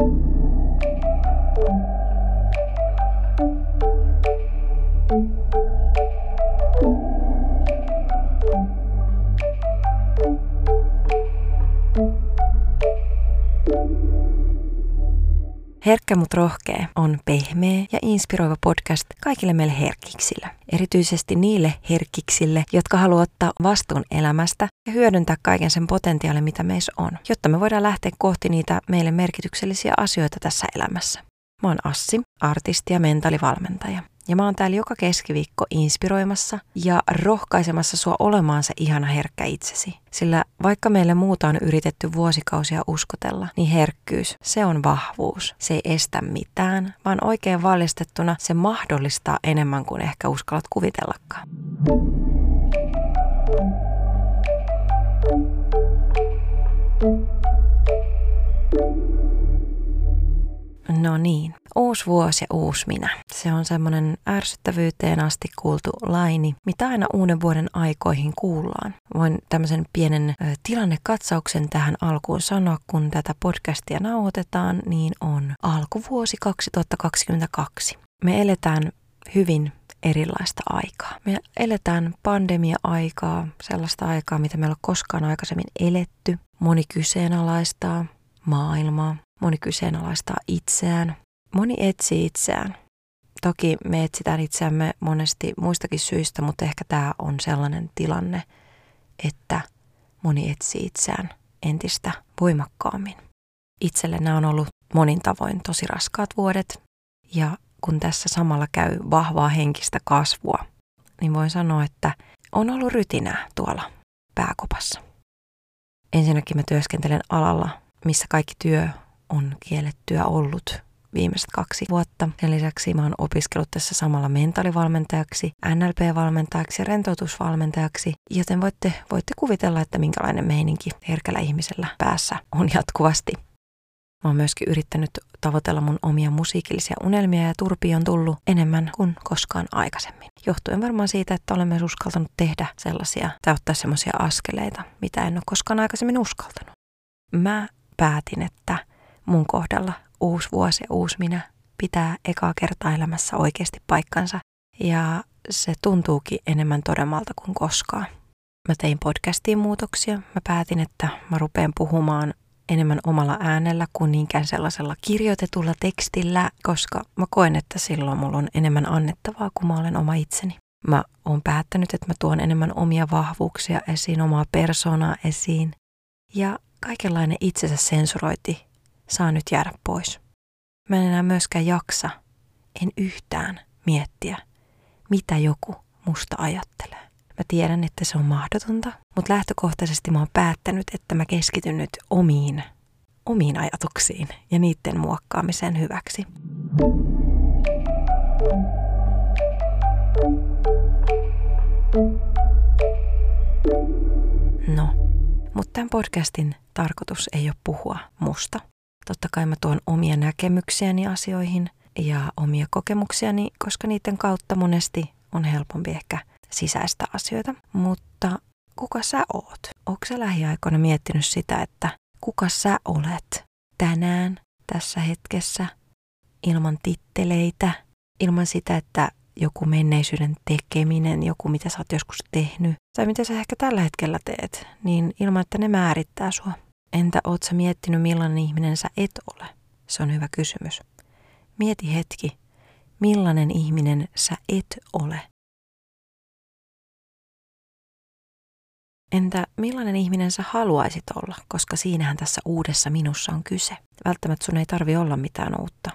Thank you. Herkkä mut rohkea on pehmeä ja inspiroiva podcast kaikille meille herkiksille. Erityisesti niille herkiksille, jotka haluavat ottaa vastuun elämästä ja hyödyntää kaiken sen potentiaalin, mitä meissä on, jotta me voidaan lähteä kohti niitä meille merkityksellisiä asioita tässä elämässä. Mä oon Assi, artisti ja mentaalivalmentaja. Ja mä oon täällä joka keskiviikko inspiroimassa ja rohkaisemassa sua olemaan se ihana herkkä itsesi. Sillä vaikka meille muuta on yritetty vuosikausia uskotella, niin herkkyys, se on vahvuus. Se ei estä mitään, vaan oikein valjastettuna se mahdollistaa enemmän kuin ehkä uskallat kuvitellakaan. No niin, uusi vuosi ja uusi minä. Se on semmoinen ärsyttävyyteen asti kuultu laini, mitä aina uuden vuoden aikoihin kuullaan. Voin tämmöisen pienen ö, tilannekatsauksen tähän alkuun sanoa, kun tätä podcastia nauhoitetaan, niin on alkuvuosi 2022. Me eletään hyvin erilaista aikaa. Me eletään pandemia-aikaa, sellaista aikaa, mitä meillä on koskaan aikaisemmin eletty. Moni kyseenalaistaa maailmaa, Moni kyseenalaistaa itseään. Moni etsii itseään. Toki me etsitään itseämme monesti muistakin syistä, mutta ehkä tämä on sellainen tilanne, että moni etsii itseään entistä voimakkaammin. Itselle nämä on ollut monin tavoin tosi raskaat vuodet ja kun tässä samalla käy vahvaa henkistä kasvua, niin voin sanoa, että on ollut rytinää tuolla pääkopassa. Ensinnäkin mä työskentelen alalla, missä kaikki työ on kiellettyä ollut viimeiset kaksi vuotta. Sen lisäksi mä oon opiskellut tässä samalla mentaalivalmentajaksi, NLP-valmentajaksi ja rentoutusvalmentajaksi, joten voitte, voitte kuvitella, että minkälainen meininki herkällä ihmisellä päässä on jatkuvasti. Mä oon myöskin yrittänyt tavoitella mun omia musiikillisia unelmia ja turpi on tullut enemmän kuin koskaan aikaisemmin. Johtuen varmaan siitä, että olen myös uskaltanut tehdä sellaisia tai ottaa sellaisia askeleita, mitä en ole koskaan aikaisemmin uskaltanut. Mä päätin, että mun kohdalla uusi vuosi ja uusi minä pitää ekaa kertaa elämässä oikeasti paikkansa. Ja se tuntuukin enemmän todemmalta kuin koskaan. Mä tein podcastiin muutoksia. Mä päätin, että mä rupean puhumaan enemmän omalla äänellä kuin niinkään sellaisella kirjoitetulla tekstillä, koska mä koen, että silloin mulla on enemmän annettavaa, kun mä olen oma itseni. Mä oon päättänyt, että mä tuon enemmän omia vahvuuksia esiin, omaa persoonaa esiin. Ja kaikenlainen itsensä sensurointi saa nyt jäädä pois. Mä en enää myöskään jaksa, en yhtään miettiä, mitä joku musta ajattelee. Mä tiedän, että se on mahdotonta, mutta lähtökohtaisesti mä oon päättänyt, että mä keskityn nyt omiin, omiin ajatuksiin ja niiden muokkaamiseen hyväksi. No, mutta tämän podcastin tarkoitus ei ole puhua musta. Totta kai mä tuon omia näkemyksiäni asioihin ja omia kokemuksiani, koska niiden kautta monesti on helpompi ehkä sisäistä asioita. Mutta kuka sä oot? Onko sä lähiaikoina miettinyt sitä, että kuka sä olet tänään, tässä hetkessä, ilman titteleitä, ilman sitä, että joku menneisyyden tekeminen, joku mitä sä oot joskus tehnyt, tai mitä sä ehkä tällä hetkellä teet, niin ilman, että ne määrittää sua. Entä oot sä miettinyt, millainen ihminen sä et ole? Se on hyvä kysymys. Mieti hetki, millainen ihminen sä et ole. Entä millainen ihminen sä haluaisit olla, koska siinähän tässä uudessa minussa on kyse. Välttämättä sun ei tarvi olla mitään uutta.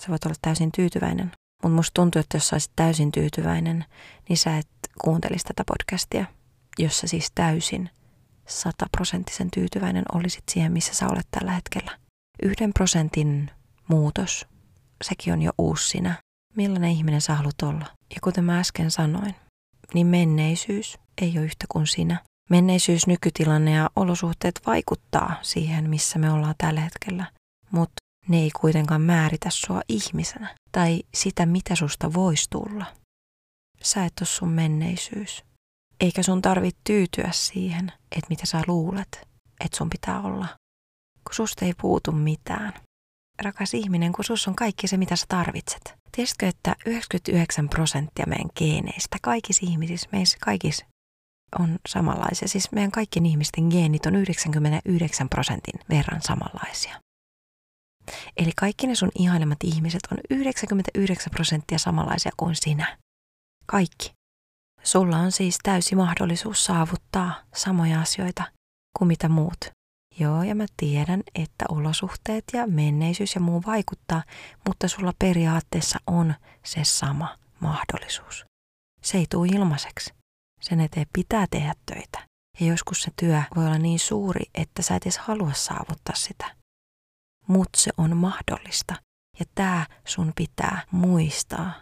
Sä voit olla täysin tyytyväinen. Mutta musta tuntuu, että jos sä olisit täysin tyytyväinen, niin sä et kuuntelisi tätä podcastia, jossa siis täysin sataprosenttisen tyytyväinen olisit siihen, missä sä olet tällä hetkellä. Yhden prosentin muutos, sekin on jo uusi sinä. Millainen ihminen sä haluat olla? Ja kuten mä äsken sanoin, niin menneisyys ei ole yhtä kuin sinä. Menneisyys, nykytilanne ja olosuhteet vaikuttaa siihen, missä me ollaan tällä hetkellä, mutta ne ei kuitenkaan määritä sua ihmisenä tai sitä, mitä susta voisi tulla. Sä et ole sun menneisyys. Eikä sun tarvitse tyytyä siihen, että mitä sä luulet, että sun pitää olla. Kun susta ei puutu mitään. rakas ihminen, kun sus on kaikki se, mitä sä tarvitset. Tiesitkö, että 99 prosenttia meidän geeneistä, kaikissa ihmisissä, meissä kaikissa on samanlaisia. Siis meidän kaikkien ihmisten geenit on 99 prosentin verran samanlaisia. Eli kaikki ne sun ihailemat ihmiset on 99 prosenttia samanlaisia kuin sinä. Kaikki. Sulla on siis täysi mahdollisuus saavuttaa samoja asioita kuin mitä muut. Joo, ja mä tiedän, että olosuhteet ja menneisyys ja muu vaikuttaa, mutta sulla periaatteessa on se sama mahdollisuus. Se ei tule ilmaiseksi. Sen eteen pitää tehdä töitä. Ja joskus se työ voi olla niin suuri, että sä et edes halua saavuttaa sitä. Mutta se on mahdollista. Ja tää sun pitää muistaa.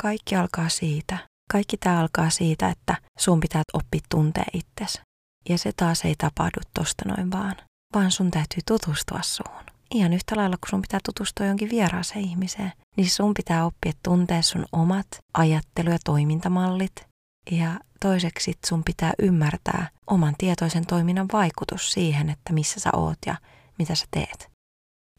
Kaikki alkaa siitä. Kaikki tää alkaa siitä, että sun pitää oppia tuntee itsesi. Ja se taas ei tapahdu tosta noin vaan, vaan sun täytyy tutustua suun. Ihan yhtä lailla, kun sun pitää tutustua jonkin vieraaseen ihmiseen, niin sun pitää oppia tuntea sun omat ajattelu- ja toimintamallit. Ja toiseksi sun pitää ymmärtää oman tietoisen toiminnan vaikutus siihen, että missä sä oot ja mitä sä teet.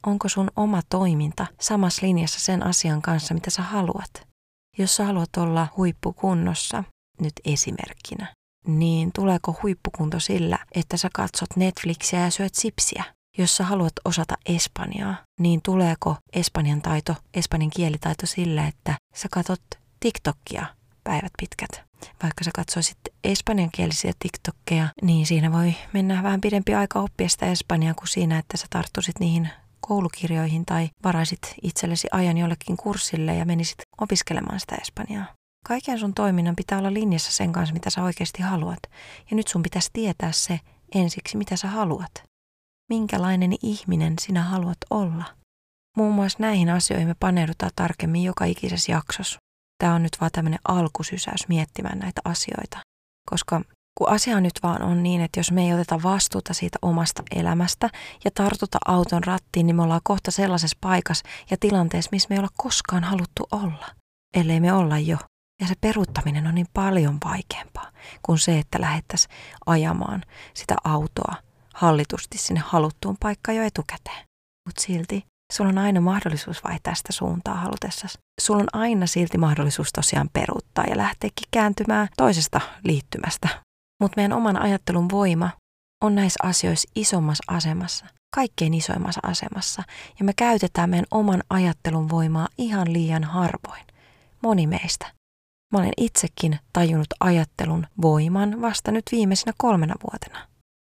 Onko sun oma toiminta samassa linjassa sen asian kanssa, mitä sä haluat? Jos sä haluat olla huippukunnossa, nyt esimerkkinä, niin tuleeko huippukunto sillä, että sä katsot Netflixiä ja syöt sipsiä? Jos sä haluat osata espanjaa, niin tuleeko espanjan taito, espanjan kielitaito sillä, että sä katsot TikTokia päivät pitkät? Vaikka sä katsoisit espanjankielisiä TikTokkeja, niin siinä voi mennä vähän pidempi aika oppia sitä espanjaa kuin siinä, että sä tarttuisit niihin koulukirjoihin tai varaisit itsellesi ajan jollekin kurssille ja menisit opiskelemaan sitä espanjaa. Kaiken sun toiminnan pitää olla linjassa sen kanssa, mitä sä oikeasti haluat. Ja nyt sun pitäisi tietää se ensiksi, mitä sä haluat. Minkälainen ihminen sinä haluat olla. Muun muassa näihin asioihin me paneudutaan tarkemmin joka ikisessä jaksossa. Tämä on nyt vaan tämmöinen alkusysäys miettimään näitä asioita. Koska kun asia nyt vaan on niin, että jos me ei oteta vastuuta siitä omasta elämästä ja tartuta auton rattiin, niin me ollaan kohta sellaisessa paikassa ja tilanteessa, missä me ei olla koskaan haluttu olla, ellei me olla jo. Ja se peruuttaminen on niin paljon vaikeampaa kuin se, että lähettäisiin ajamaan sitä autoa hallitusti sinne haluttuun paikkaan jo etukäteen. Mutta silti sulla on aina mahdollisuus vaihtaa sitä suuntaa halutessasi. Sulla on aina silti mahdollisuus tosiaan peruuttaa ja lähteäkin kääntymään toisesta liittymästä. Mutta meidän oman ajattelun voima on näissä asioissa isommassa asemassa, kaikkein isoimmassa asemassa. Ja me käytetään meidän oman ajattelun voimaa ihan liian harvoin. Moni meistä. Mä olen itsekin tajunnut ajattelun voiman vasta nyt viimeisenä kolmena vuotena.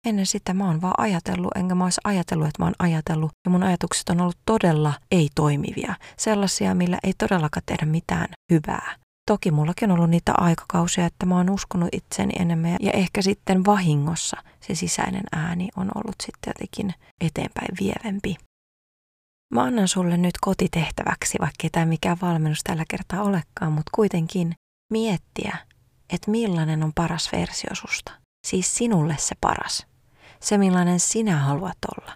Ennen sitä mä oon vaan ajatellut, enkä mä ois ajatellut, että mä oon ajatellut. Ja mun ajatukset on ollut todella ei-toimivia. Sellaisia, millä ei todellakaan tehdä mitään hyvää. Toki mullakin on ollut niitä aikakausia, että mä oon uskonut itseni enemmän ja ehkä sitten vahingossa se sisäinen ääni on ollut sitten jotenkin eteenpäin vievempi. Mä annan sulle nyt kotitehtäväksi, vaikka tämä mikään valmennus tällä kertaa olekaan, mutta kuitenkin miettiä, että millainen on paras versio susta. Siis sinulle se paras. Se, millainen sinä haluat olla.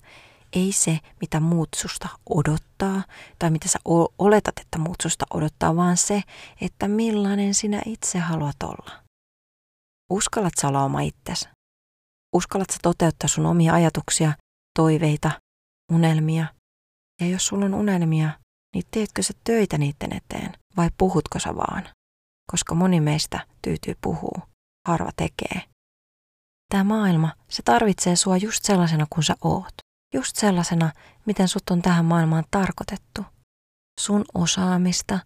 Ei se, mitä muut susta odottaa tai mitä sä oletat, että muut susta odottaa, vaan se, että millainen sinä itse haluat olla. Uskallat sä olla oma itsesi? Uskallat sä toteuttaa sun omia ajatuksia, toiveita, unelmia? Ja jos sulla on unelmia, niin teetkö sä töitä niiden eteen vai puhutko sä vaan? koska moni meistä tyytyy puhuu, harva tekee. Tämä maailma, se tarvitsee sua just sellaisena kuin sä oot. Just sellaisena, miten sut on tähän maailmaan tarkoitettu. Sun osaamista,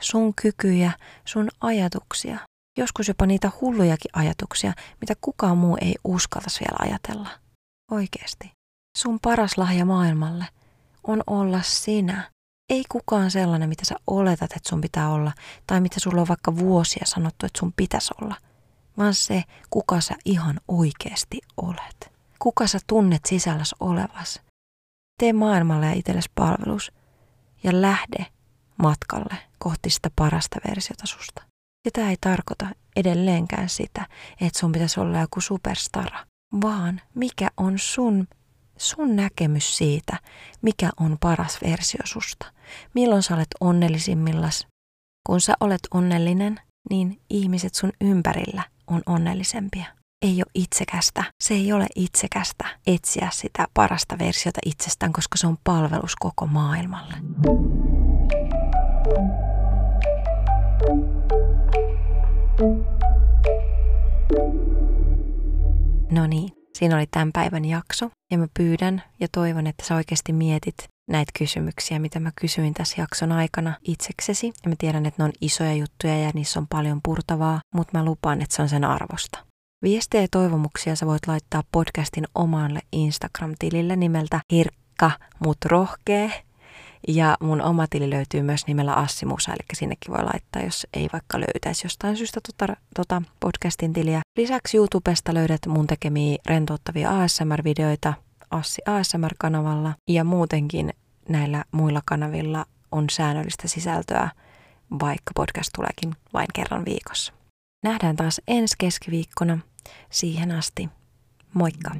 sun kykyjä, sun ajatuksia. Joskus jopa niitä hullujakin ajatuksia, mitä kukaan muu ei uskaltaisi vielä ajatella. Oikeesti. Sun paras lahja maailmalle on olla sinä ei kukaan sellainen, mitä sä oletat, että sun pitää olla, tai mitä sulla on vaikka vuosia sanottu, että sun pitäisi olla, vaan se, kuka sä ihan oikeasti olet. Kuka sä tunnet sisälläs olevas. Tee maailmalle ja itsellesi palvelus ja lähde matkalle kohti sitä parasta versiota susta. Ja tämä ei tarkoita edelleenkään sitä, että sun pitäisi olla joku superstara, vaan mikä on sun sun näkemys siitä, mikä on paras versio susta. Milloin sä olet onnellisimmillas? Kun sä olet onnellinen, niin ihmiset sun ympärillä on onnellisempia. Ei ole itsekästä. Se ei ole itsekästä etsiä sitä parasta versiota itsestään, koska se on palvelus koko maailmalle. No niin, siinä oli tämän päivän jakso ja mä pyydän ja toivon, että sä oikeasti mietit näitä kysymyksiä, mitä mä kysyin tässä jakson aikana itseksesi. Ja mä tiedän, että ne on isoja juttuja ja niissä on paljon purtavaa, mutta mä lupaan, että se on sen arvosta. Viestejä ja toivomuksia sä voit laittaa podcastin omalle Instagram-tilille nimeltä Herkka, mut rohkee. Ja mun oma tili löytyy myös nimellä Assimusa, eli sinnekin voi laittaa, jos ei vaikka löytäisi jostain syystä tota, tota podcastin tiliä. Lisäksi YouTubesta löydät mun tekemiä rentouttavia ASMR-videoita Assi ASMR-kanavalla ja muutenkin näillä muilla kanavilla on säännöllistä sisältöä, vaikka podcast tuleekin vain kerran viikossa. Nähdään taas ensi keskiviikkona. Siihen asti, moikka!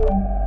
thank you